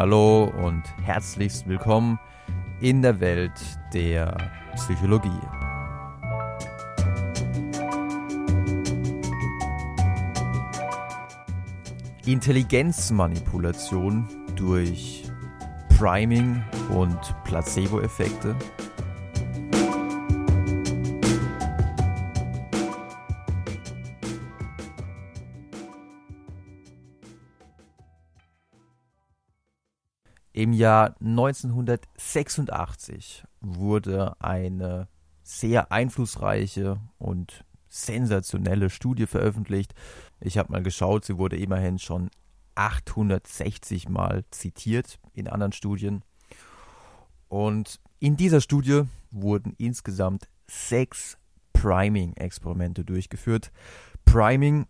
Hallo und herzlichst willkommen in der Welt der Psychologie. Intelligenzmanipulation durch Priming und Placebo-Effekte Im Jahr 1986 wurde eine sehr einflussreiche und sensationelle Studie veröffentlicht. Ich habe mal geschaut, sie wurde immerhin schon 860 Mal zitiert in anderen Studien. Und in dieser Studie wurden insgesamt sechs Priming-Experimente durchgeführt. Priming,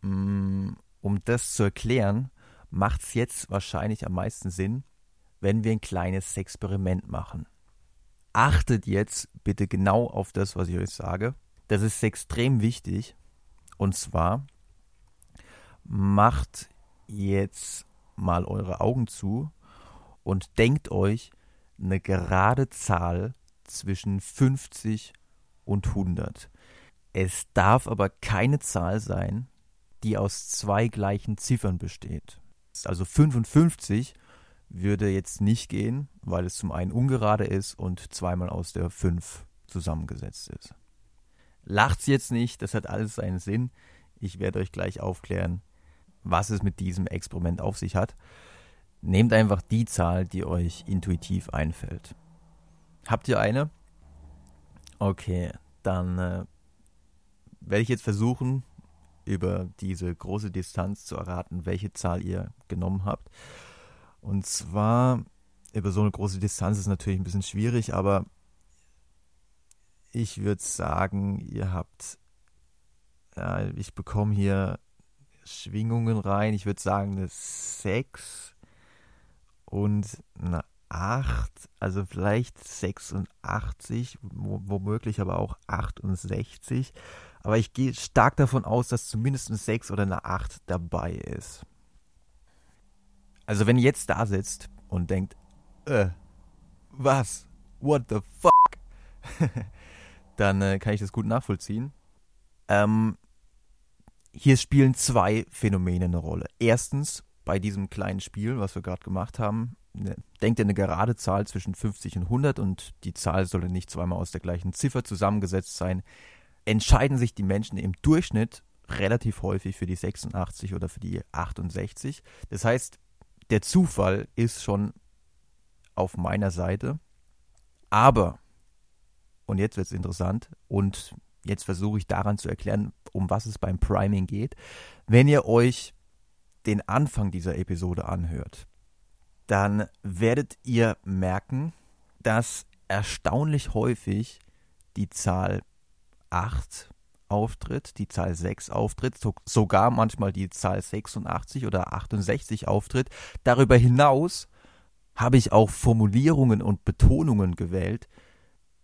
mm, um das zu erklären, macht es jetzt wahrscheinlich am meisten Sinn, wenn wir ein kleines Experiment machen. Achtet jetzt bitte genau auf das, was ich euch sage. Das ist extrem wichtig. Und zwar macht jetzt mal eure Augen zu und denkt euch eine gerade Zahl zwischen 50 und 100. Es darf aber keine Zahl sein, die aus zwei gleichen Ziffern besteht. Also 55 würde jetzt nicht gehen, weil es zum einen ungerade ist und zweimal aus der 5 zusammengesetzt ist. Lacht's jetzt nicht, das hat alles seinen Sinn. Ich werde euch gleich aufklären, was es mit diesem Experiment auf sich hat. Nehmt einfach die Zahl, die euch intuitiv einfällt. Habt ihr eine? Okay, dann äh, werde ich jetzt versuchen, über diese große Distanz zu erraten, welche Zahl ihr genommen habt. Und zwar über so eine große Distanz ist natürlich ein bisschen schwierig, aber ich würde sagen, ihr habt, ja, ich bekomme hier Schwingungen rein. Ich würde sagen eine 6 und eine 8, also vielleicht 86, womöglich aber auch 68. Aber ich gehe stark davon aus, dass zumindest eine 6 oder eine 8 dabei ist. Also wenn ihr jetzt da sitzt und denkt, äh, was? What the fuck? dann äh, kann ich das gut nachvollziehen. Ähm, hier spielen zwei Phänomene eine Rolle. Erstens, bei diesem kleinen Spiel, was wir gerade gemacht haben, ne, denkt ihr eine gerade Zahl zwischen 50 und 100 und die Zahl solle nicht zweimal aus der gleichen Ziffer zusammengesetzt sein entscheiden sich die Menschen im Durchschnitt relativ häufig für die 86 oder für die 68. Das heißt, der Zufall ist schon auf meiner Seite. Aber, und jetzt wird es interessant, und jetzt versuche ich daran zu erklären, um was es beim Priming geht. Wenn ihr euch den Anfang dieser Episode anhört, dann werdet ihr merken, dass erstaunlich häufig die Zahl 8 auftritt, die Zahl 6 auftritt, so, sogar manchmal die Zahl 86 oder 68 auftritt. Darüber hinaus habe ich auch Formulierungen und Betonungen gewählt,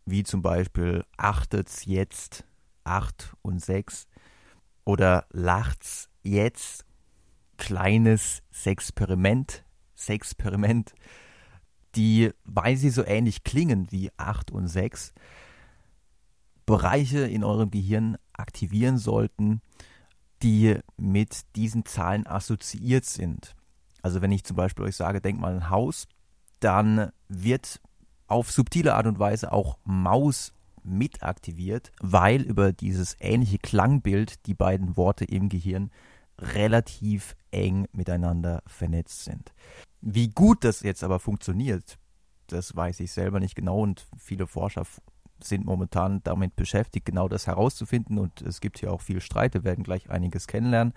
wie zum Beispiel achtet's jetzt, 8 und 6 oder lacht's jetzt, kleines Sexperiment, Sexperiment, die, weil sie so ähnlich klingen wie 8 und 6, Bereiche in eurem Gehirn aktivieren sollten, die mit diesen Zahlen assoziiert sind. Also wenn ich zum Beispiel euch sage, denkt mal ein Haus, dann wird auf subtile Art und Weise auch Maus mit aktiviert, weil über dieses ähnliche Klangbild die beiden Worte im Gehirn relativ eng miteinander vernetzt sind. Wie gut das jetzt aber funktioniert, das weiß ich selber nicht genau und viele Forscher sind momentan damit beschäftigt, genau das herauszufinden. Und es gibt hier auch viel Streit. Wir werden gleich einiges kennenlernen.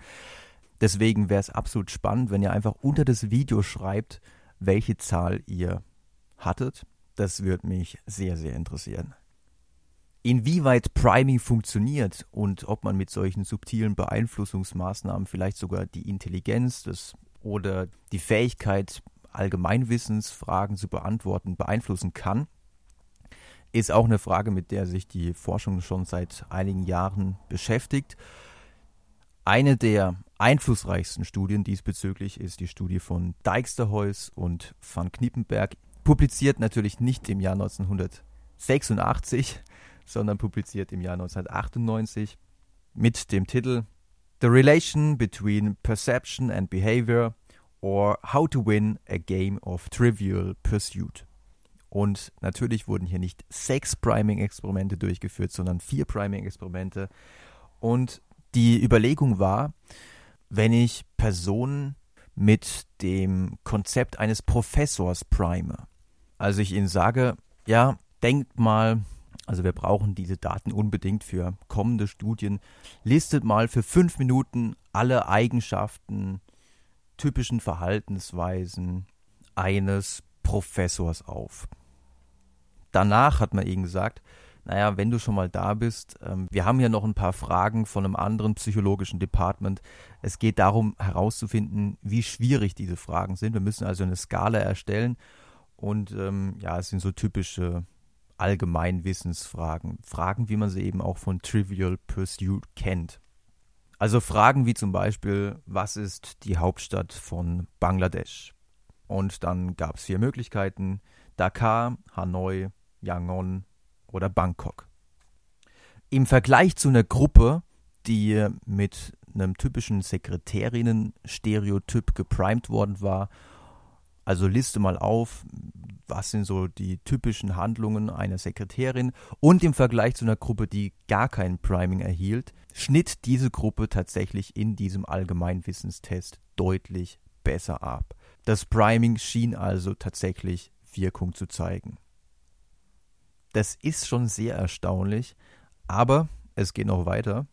Deswegen wäre es absolut spannend, wenn ihr einfach unter das Video schreibt, welche Zahl ihr hattet. Das würde mich sehr, sehr interessieren. Inwieweit Priming funktioniert und ob man mit solchen subtilen Beeinflussungsmaßnahmen vielleicht sogar die Intelligenz des, oder die Fähigkeit, Allgemeinwissensfragen zu beantworten, beeinflussen kann, ist auch eine Frage, mit der sich die Forschung schon seit einigen Jahren beschäftigt. Eine der einflussreichsten Studien diesbezüglich ist die Studie von Dijksterhuis und van Kniepenberg, publiziert natürlich nicht im Jahr 1986, sondern publiziert im Jahr 1998 mit dem Titel The Relation Between Perception and Behavior or How to Win a Game of Trivial Pursuit. Und natürlich wurden hier nicht sechs Priming-Experimente durchgeführt, sondern vier Priming-Experimente. Und die Überlegung war, wenn ich Personen mit dem Konzept eines Professors prime, also ich ihnen sage, ja, denkt mal, also wir brauchen diese Daten unbedingt für kommende Studien, listet mal für fünf Minuten alle Eigenschaften, typischen Verhaltensweisen eines Professors auf. Danach hat man ihnen gesagt, naja, wenn du schon mal da bist, ähm, wir haben hier noch ein paar Fragen von einem anderen psychologischen Department. Es geht darum herauszufinden, wie schwierig diese Fragen sind. Wir müssen also eine Skala erstellen und ähm, ja, es sind so typische Allgemeinwissensfragen. Fragen, wie man sie eben auch von Trivial Pursuit kennt. Also Fragen wie zum Beispiel, was ist die Hauptstadt von Bangladesch? Und dann gab es vier Möglichkeiten. Dakar, Hanoi, Yangon oder Bangkok. Im Vergleich zu einer Gruppe, die mit einem typischen Sekretärinnen-Stereotyp geprimed worden war, also liste mal auf, was sind so die typischen Handlungen einer Sekretärin und im Vergleich zu einer Gruppe, die gar kein Priming erhielt, schnitt diese Gruppe tatsächlich in diesem Allgemeinwissenstest deutlich besser ab. Das Priming schien also tatsächlich Wirkung zu zeigen. Das ist schon sehr erstaunlich, aber es geht noch weiter.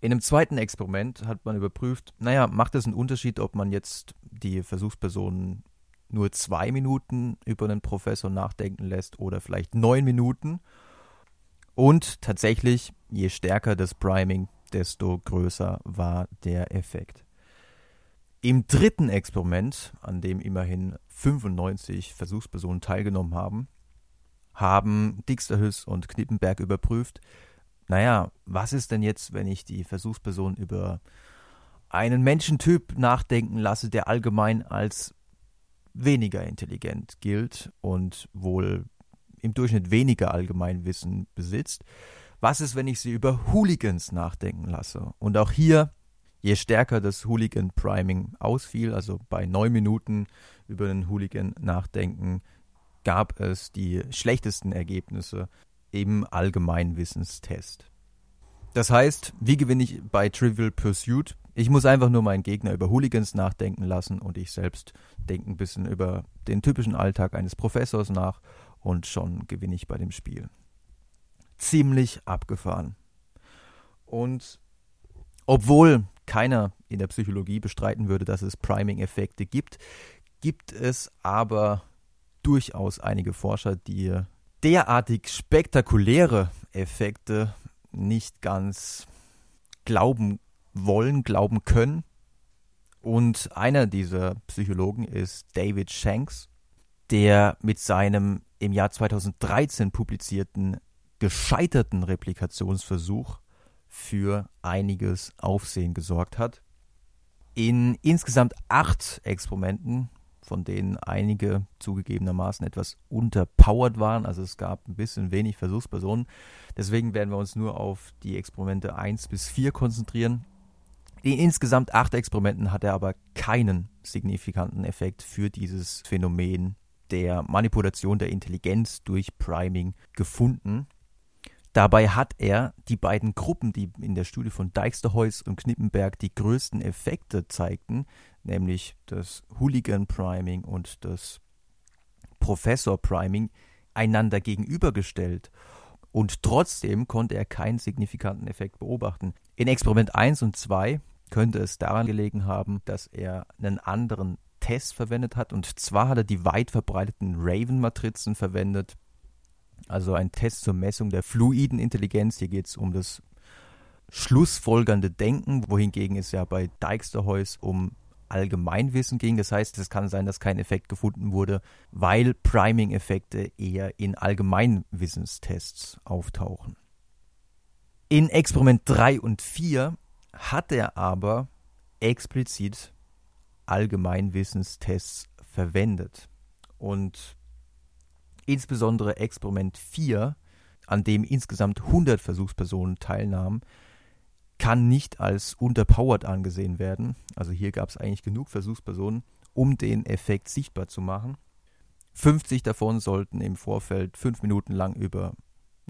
In einem zweiten Experiment hat man überprüft, naja, macht es einen Unterschied, ob man jetzt die Versuchspersonen nur zwei Minuten über einen Professor nachdenken lässt oder vielleicht neun Minuten. Und tatsächlich, je stärker das Priming, desto größer war der Effekt. Im dritten Experiment, an dem immerhin 95 Versuchspersonen teilgenommen haben, haben Dixterhüss und Knippenberg überprüft, naja, was ist denn jetzt, wenn ich die Versuchsperson über einen Menschentyp nachdenken lasse, der allgemein als weniger intelligent gilt und wohl im Durchschnitt weniger Allgemeinwissen besitzt. Was ist, wenn ich sie über Hooligans nachdenken lasse? Und auch hier, je stärker das Hooligan-Priming ausfiel, also bei neun Minuten über den Hooligan nachdenken, gab es die schlechtesten Ergebnisse im Allgemeinwissenstest. Das heißt, wie gewinne ich bei Trivial Pursuit? Ich muss einfach nur meinen Gegner über Hooligans nachdenken lassen und ich selbst denke ein bisschen über den typischen Alltag eines Professors nach und schon gewinne ich bei dem Spiel. Ziemlich abgefahren. Und obwohl keiner in der Psychologie bestreiten würde, dass es Priming-Effekte gibt, gibt es aber durchaus einige Forscher, die derartig spektakuläre Effekte nicht ganz glauben wollen, glauben können. Und einer dieser Psychologen ist David Shanks, der mit seinem im Jahr 2013 publizierten gescheiterten Replikationsversuch für einiges Aufsehen gesorgt hat. In insgesamt acht Experimenten, von denen einige zugegebenermaßen etwas unterpowered waren, also es gab ein bisschen wenig Versuchspersonen. Deswegen werden wir uns nur auf die Experimente 1 bis 4 konzentrieren. In insgesamt acht Experimenten hat er aber keinen signifikanten Effekt für dieses Phänomen der Manipulation der Intelligenz durch Priming gefunden. Dabei hat er die beiden Gruppen, die in der Studie von Dijksterhuis und Knippenberg die größten Effekte zeigten, nämlich das Hooligan Priming und das Professor Priming, einander gegenübergestellt. Und trotzdem konnte er keinen signifikanten Effekt beobachten. In Experiment 1 und 2 könnte es daran gelegen haben, dass er einen anderen Test verwendet hat. Und zwar hat er die weit verbreiteten Raven-Matrizen verwendet, also ein Test zur Messung der fluiden Intelligenz. Hier geht es um das schlussfolgernde Denken, wohingegen es ja bei Dijksterhuis um Allgemeinwissen ging. Das heißt, es kann sein, dass kein Effekt gefunden wurde, weil Priming-Effekte eher in Allgemeinwissenstests auftauchen. In Experiment 3 und 4 hat er aber explizit Allgemeinwissenstests verwendet. Und insbesondere Experiment 4, an dem insgesamt 100 Versuchspersonen teilnahmen, kann nicht als unterpowered angesehen werden. Also hier gab es eigentlich genug Versuchspersonen, um den Effekt sichtbar zu machen. 50 davon sollten im Vorfeld fünf Minuten lang über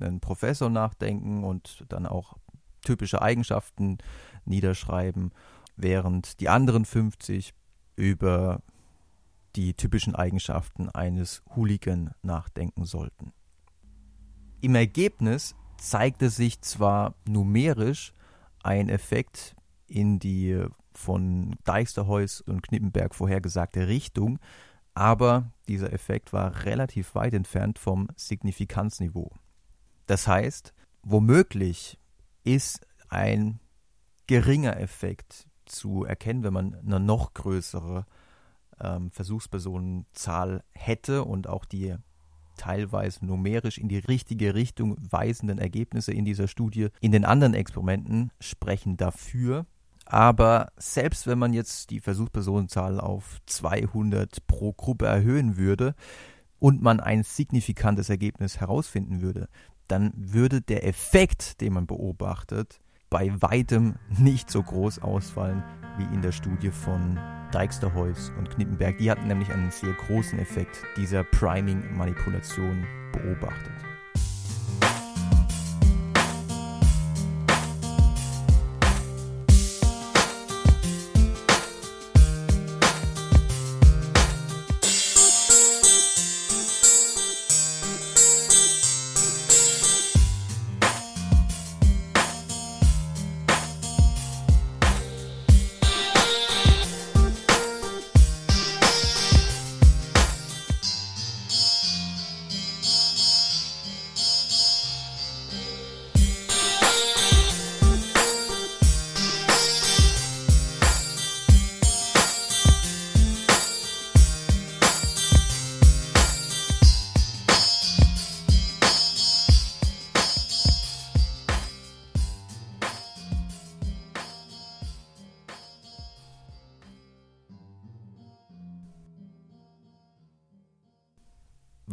einen Professor nachdenken und dann auch typische Eigenschaften niederschreiben, während die anderen 50 über die typischen Eigenschaften eines Hooligan nachdenken sollten. Im Ergebnis zeigte sich zwar numerisch ein Effekt in die von Deisterhäus und Knippenberg vorhergesagte Richtung, aber dieser Effekt war relativ weit entfernt vom Signifikanzniveau. Das heißt, womöglich ist ein geringer Effekt zu erkennen, wenn man eine noch größere ähm, Versuchspersonenzahl hätte und auch die teilweise numerisch in die richtige Richtung weisenden Ergebnisse in dieser Studie in den anderen Experimenten sprechen dafür. Aber selbst wenn man jetzt die Versuchspersonenzahl auf 200 pro Gruppe erhöhen würde und man ein signifikantes Ergebnis herausfinden würde, dann würde der Effekt, den man beobachtet, bei weitem nicht so groß ausfallen wie in der Studie von Dijksterhuis und Knippenberg. Die hatten nämlich einen sehr großen Effekt dieser Priming-Manipulation beobachtet.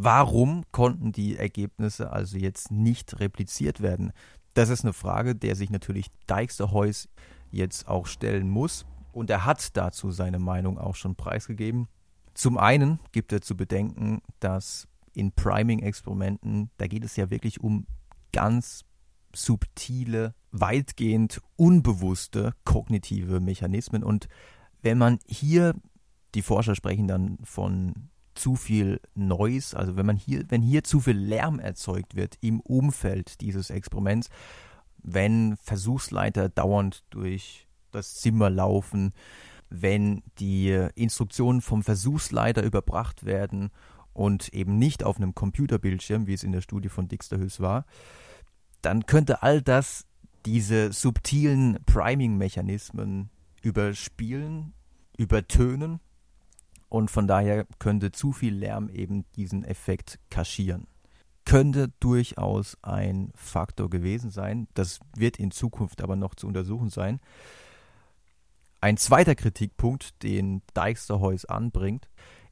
Warum konnten die Ergebnisse also jetzt nicht repliziert werden? Das ist eine Frage, der sich natürlich Dijksterhuis jetzt auch stellen muss. Und er hat dazu seine Meinung auch schon preisgegeben. Zum einen gibt er zu bedenken, dass in Priming-Experimenten, da geht es ja wirklich um ganz subtile, weitgehend unbewusste kognitive Mechanismen. Und wenn man hier, die Forscher sprechen dann von zu viel Noise, also wenn man hier, wenn hier zu viel Lärm erzeugt wird im Umfeld dieses Experiments, wenn Versuchsleiter dauernd durch das Zimmer laufen, wenn die Instruktionen vom Versuchsleiter überbracht werden und eben nicht auf einem Computerbildschirm, wie es in der Studie von Dixterhüs war, dann könnte all das diese subtilen Priming-Mechanismen überspielen, übertönen und von daher könnte zu viel Lärm eben diesen Effekt kaschieren. Könnte durchaus ein Faktor gewesen sein. Das wird in Zukunft aber noch zu untersuchen sein. Ein zweiter Kritikpunkt, den Dijksterhuis anbringt,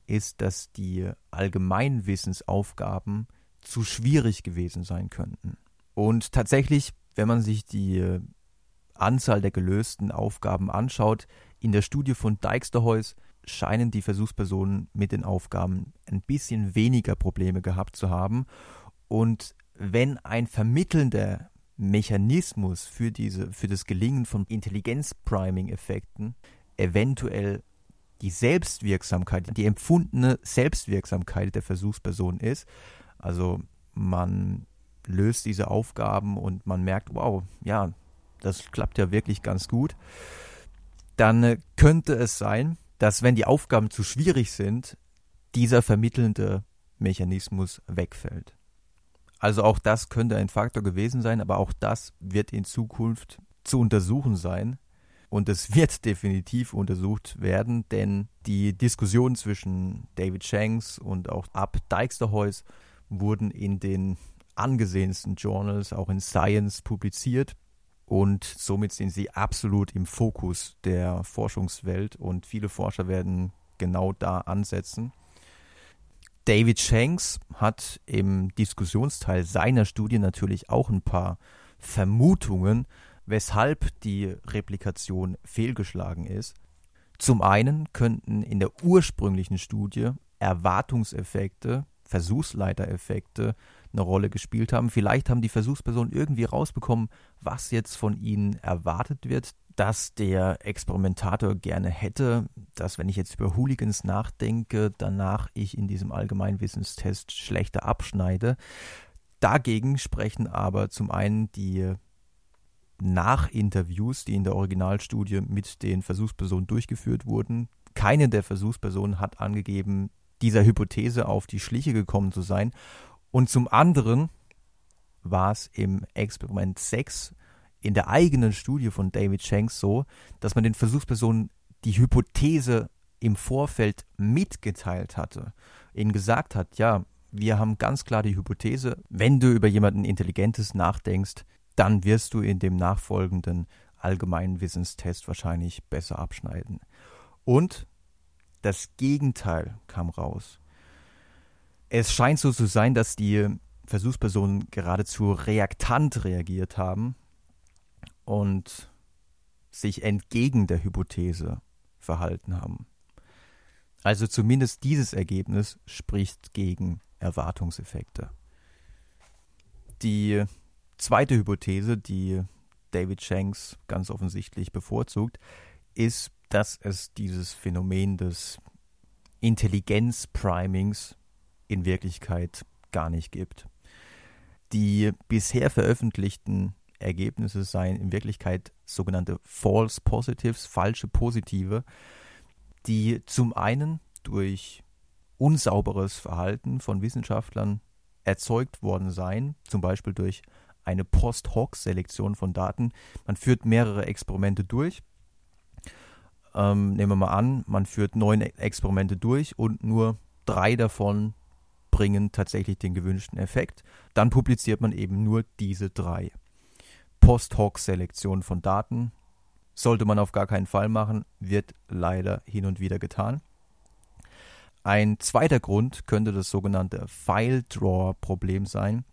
ist, dass die Allgemeinwissensaufgaben zu schwierig gewesen sein könnten. Und tatsächlich, wenn man sich die Anzahl der gelösten Aufgaben anschaut, in der Studie von Dijksterhuis scheinen die Versuchspersonen mit den Aufgaben ein bisschen weniger Probleme gehabt zu haben. Und wenn ein vermittelnder Mechanismus für, diese, für das Gelingen von Intelligenz-Priming-Effekten eventuell die Selbstwirksamkeit, die empfundene Selbstwirksamkeit der Versuchsperson ist, also man löst diese Aufgaben und man merkt, wow, ja, das klappt ja wirklich ganz gut, dann äh, könnte es sein, dass wenn die Aufgaben zu schwierig sind, dieser vermittelnde Mechanismus wegfällt. Also auch das könnte ein Faktor gewesen sein, aber auch das wird in Zukunft zu untersuchen sein. Und es wird definitiv untersucht werden, denn die Diskussionen zwischen David Shanks und auch Ab Dijksterhuis wurden in den angesehensten Journals, auch in Science, publiziert. Und somit sind sie absolut im Fokus der Forschungswelt und viele Forscher werden genau da ansetzen. David Shanks hat im Diskussionsteil seiner Studie natürlich auch ein paar Vermutungen, weshalb die Replikation fehlgeschlagen ist. Zum einen könnten in der ursprünglichen Studie Erwartungseffekte, Versuchsleitereffekte eine Rolle gespielt haben. Vielleicht haben die Versuchspersonen irgendwie rausbekommen, was jetzt von ihnen erwartet wird, dass der Experimentator gerne hätte, dass wenn ich jetzt über Hooligans nachdenke, danach ich in diesem Allgemeinwissenstest schlechter abschneide. Dagegen sprechen aber zum einen die Nachinterviews, die in der Originalstudie mit den Versuchspersonen durchgeführt wurden. Keine der Versuchspersonen hat angegeben, dieser Hypothese auf die Schliche gekommen zu sein. Und zum anderen war es im Experiment 6 in der eigenen Studie von David Shanks so, dass man den Versuchspersonen die Hypothese im Vorfeld mitgeteilt hatte, ihnen gesagt hat, ja, wir haben ganz klar die Hypothese, wenn du über jemanden Intelligentes nachdenkst, dann wirst du in dem nachfolgenden allgemeinen Wissenstest wahrscheinlich besser abschneiden. Und das Gegenteil kam raus. Es scheint so zu sein, dass die Versuchspersonen geradezu reaktant reagiert haben und sich entgegen der Hypothese verhalten haben. Also zumindest dieses Ergebnis spricht gegen Erwartungseffekte. Die zweite Hypothese, die David Shanks ganz offensichtlich bevorzugt, ist, dass es dieses Phänomen des Intelligenz-Primings in Wirklichkeit gar nicht gibt. Die bisher veröffentlichten Ergebnisse seien in Wirklichkeit sogenannte False Positives, falsche Positive, die zum einen durch unsauberes Verhalten von Wissenschaftlern erzeugt worden seien, zum Beispiel durch eine Post-Hoc-Selektion von Daten. Man führt mehrere Experimente durch. Ähm, nehmen wir mal an, man führt neun Experimente durch und nur drei davon bringen tatsächlich den gewünschten Effekt. Dann publiziert man eben nur diese drei. Post-Hoc-Selektion von Daten sollte man auf gar keinen Fall machen, wird leider hin und wieder getan. Ein zweiter Grund könnte das sogenannte File-Drawer-Problem sein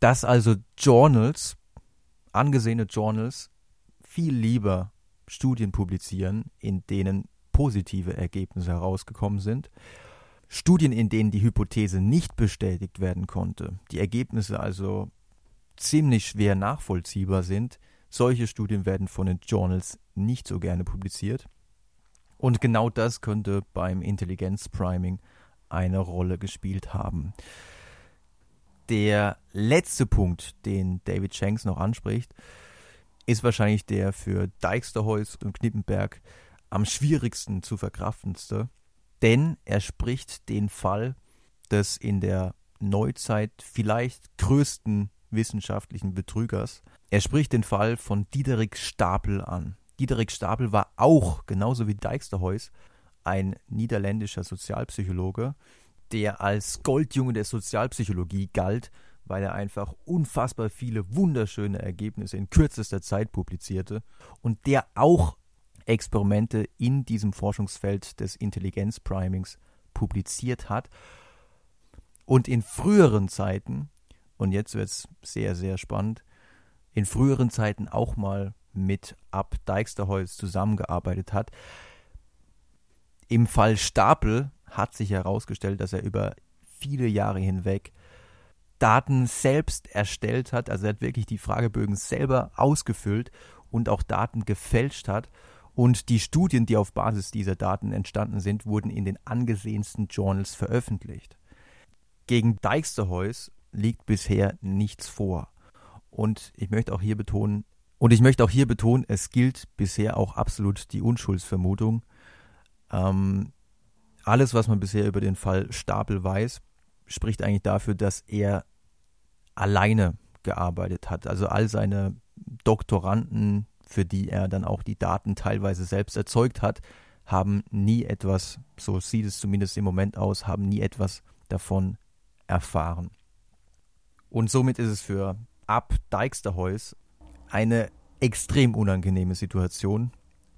dass also Journals, angesehene Journals, viel lieber Studien publizieren, in denen positive Ergebnisse herausgekommen sind. Studien, in denen die Hypothese nicht bestätigt werden konnte, die Ergebnisse also ziemlich schwer nachvollziehbar sind, solche Studien werden von den Journals nicht so gerne publiziert. Und genau das könnte beim Intelligenzpriming eine Rolle gespielt haben. Der letzte Punkt, den David Shanks noch anspricht, ist wahrscheinlich der für Dijksterhuis und Knippenberg am schwierigsten zu verkraftendste, denn er spricht den Fall des in der Neuzeit vielleicht größten wissenschaftlichen Betrügers. Er spricht den Fall von Diederik Stapel an. Diederik Stapel war auch, genauso wie Dijksterhuis, ein niederländischer Sozialpsychologe, der als Goldjunge der Sozialpsychologie galt, weil er einfach unfassbar viele wunderschöne Ergebnisse in kürzester Zeit publizierte und der auch Experimente in diesem Forschungsfeld des Intelligenzprimings publiziert hat und in früheren Zeiten, und jetzt wird es sehr, sehr spannend, in früheren Zeiten auch mal mit Ab Dijksterholz zusammengearbeitet hat. Im Fall Stapel hat sich herausgestellt, dass er über viele Jahre hinweg Daten selbst erstellt hat. Also er hat wirklich die Fragebögen selber ausgefüllt und auch Daten gefälscht hat. Und die Studien, die auf Basis dieser Daten entstanden sind, wurden in den angesehensten Journals veröffentlicht. Gegen Dijksterhuis liegt bisher nichts vor. Und ich möchte auch hier betonen, und ich möchte auch hier betonen, es gilt bisher auch absolut die Unschuldsvermutung. Ähm, alles, was man bisher über den Fall Stapel weiß, spricht eigentlich dafür, dass er alleine gearbeitet hat. Also all seine Doktoranden, für die er dann auch die Daten teilweise selbst erzeugt hat, haben nie etwas, so sieht es zumindest im Moment aus, haben nie etwas davon erfahren. Und somit ist es für Ab Dijksterhuis eine extrem unangenehme Situation.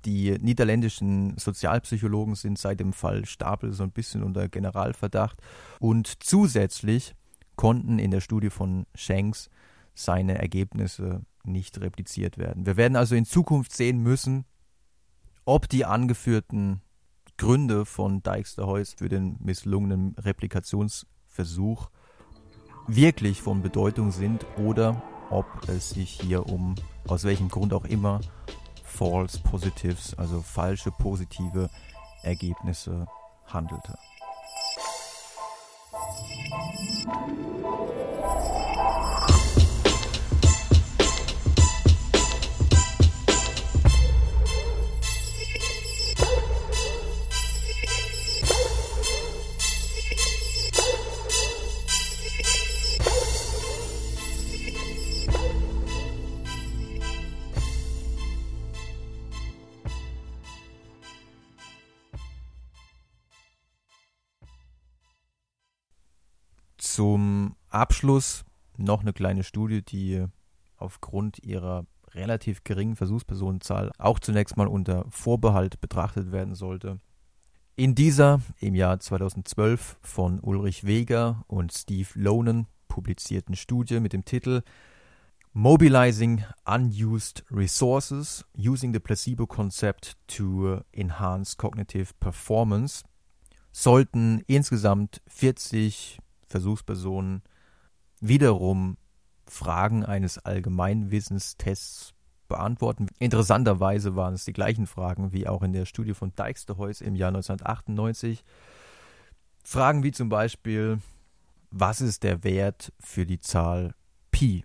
Die niederländischen Sozialpsychologen sind seit dem Fall Stapel so ein bisschen unter Generalverdacht und zusätzlich konnten in der Studie von Shanks seine Ergebnisse nicht repliziert werden. Wir werden also in Zukunft sehen müssen, ob die angeführten Gründe von Dijkster-Heuss für den misslungenen Replikationsversuch wirklich von Bedeutung sind oder ob es sich hier um, aus welchem Grund auch immer, False Positives, also falsche positive Ergebnisse handelte. Zum Abschluss noch eine kleine Studie, die aufgrund ihrer relativ geringen Versuchspersonenzahl auch zunächst mal unter Vorbehalt betrachtet werden sollte. In dieser im Jahr 2012 von Ulrich Weger und Steve Lonen publizierten Studie mit dem Titel Mobilizing Unused Resources Using the Placebo Concept to Enhance Cognitive Performance sollten insgesamt 40 Versuchspersonen wiederum Fragen eines Allgemeinwissenstests beantworten. Interessanterweise waren es die gleichen Fragen wie auch in der Studie von Dijksterhuis im Jahr 1998. Fragen wie zum Beispiel, was ist der Wert für die Zahl Pi?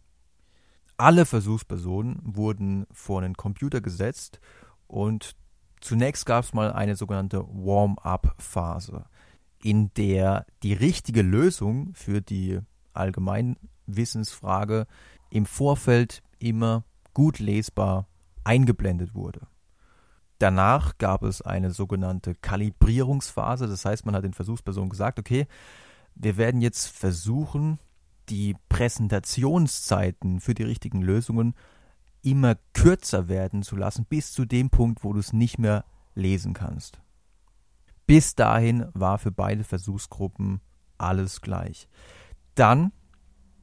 Alle Versuchspersonen wurden vor einen Computer gesetzt und zunächst gab es mal eine sogenannte Warm-up-Phase in der die richtige Lösung für die Allgemeinwissensfrage im Vorfeld immer gut lesbar eingeblendet wurde. Danach gab es eine sogenannte Kalibrierungsphase, das heißt, man hat den Versuchspersonen gesagt, okay, wir werden jetzt versuchen, die Präsentationszeiten für die richtigen Lösungen immer kürzer werden zu lassen, bis zu dem Punkt, wo du es nicht mehr lesen kannst. Bis dahin war für beide Versuchsgruppen alles gleich. Dann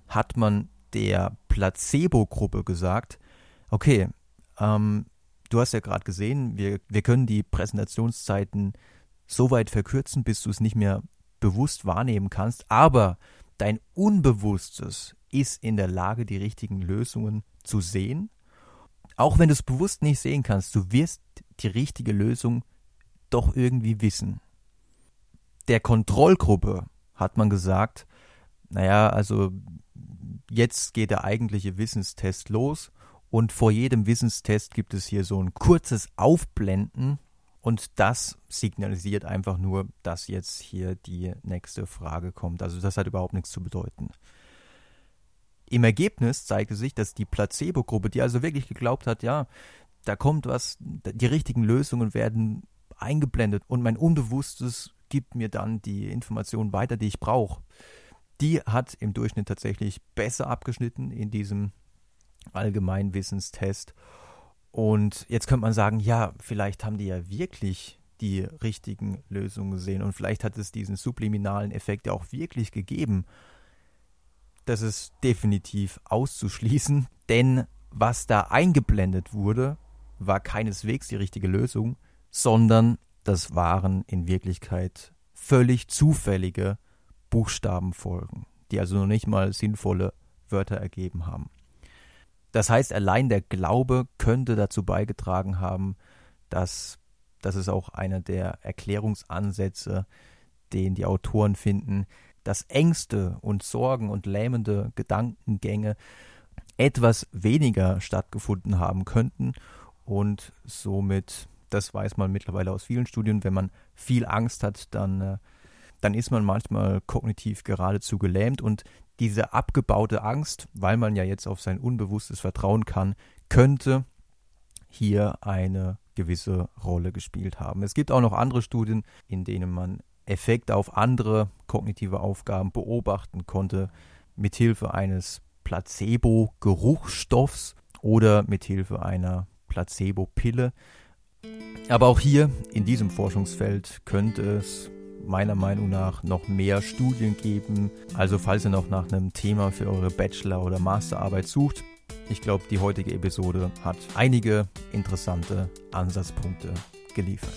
hat man der Placebo-Gruppe gesagt, okay, ähm, du hast ja gerade gesehen, wir, wir können die Präsentationszeiten so weit verkürzen, bis du es nicht mehr bewusst wahrnehmen kannst, aber dein Unbewusstes ist in der Lage, die richtigen Lösungen zu sehen. Auch wenn du es bewusst nicht sehen kannst, du wirst die richtige Lösung doch irgendwie wissen. Der Kontrollgruppe hat man gesagt, naja, also jetzt geht der eigentliche Wissenstest los und vor jedem Wissenstest gibt es hier so ein kurzes Aufblenden und das signalisiert einfach nur, dass jetzt hier die nächste Frage kommt. Also das hat überhaupt nichts zu bedeuten. Im Ergebnis zeigte sich, dass die Placebo-Gruppe, die also wirklich geglaubt hat, ja, da kommt was, die richtigen Lösungen werden eingeblendet und mein Unbewusstes gibt mir dann die Informationen weiter, die ich brauche. Die hat im Durchschnitt tatsächlich besser abgeschnitten in diesem Allgemeinwissenstest. Und jetzt könnte man sagen, ja, vielleicht haben die ja wirklich die richtigen Lösungen gesehen und vielleicht hat es diesen subliminalen Effekt ja auch wirklich gegeben. Das ist definitiv auszuschließen, denn was da eingeblendet wurde, war keineswegs die richtige Lösung, sondern das waren in Wirklichkeit völlig zufällige Buchstabenfolgen, die also noch nicht mal sinnvolle Wörter ergeben haben. Das heißt, allein der Glaube könnte dazu beigetragen haben, dass das ist auch einer der Erklärungsansätze, den die Autoren finden, dass Ängste und Sorgen und lähmende Gedankengänge etwas weniger stattgefunden haben könnten und somit das weiß man mittlerweile aus vielen Studien. Wenn man viel Angst hat, dann, äh, dann ist man manchmal kognitiv geradezu gelähmt und diese abgebaute Angst, weil man ja jetzt auf sein Unbewusstes vertrauen kann, könnte hier eine gewisse Rolle gespielt haben. Es gibt auch noch andere Studien, in denen man Effekte auf andere kognitive Aufgaben beobachten konnte, mithilfe eines Placebo-Geruchsstoffs oder mit Hilfe einer Placebo-Pille. Aber auch hier in diesem Forschungsfeld könnte es meiner Meinung nach noch mehr Studien geben. Also falls ihr noch nach einem Thema für eure Bachelor- oder Masterarbeit sucht, ich glaube, die heutige Episode hat einige interessante Ansatzpunkte geliefert.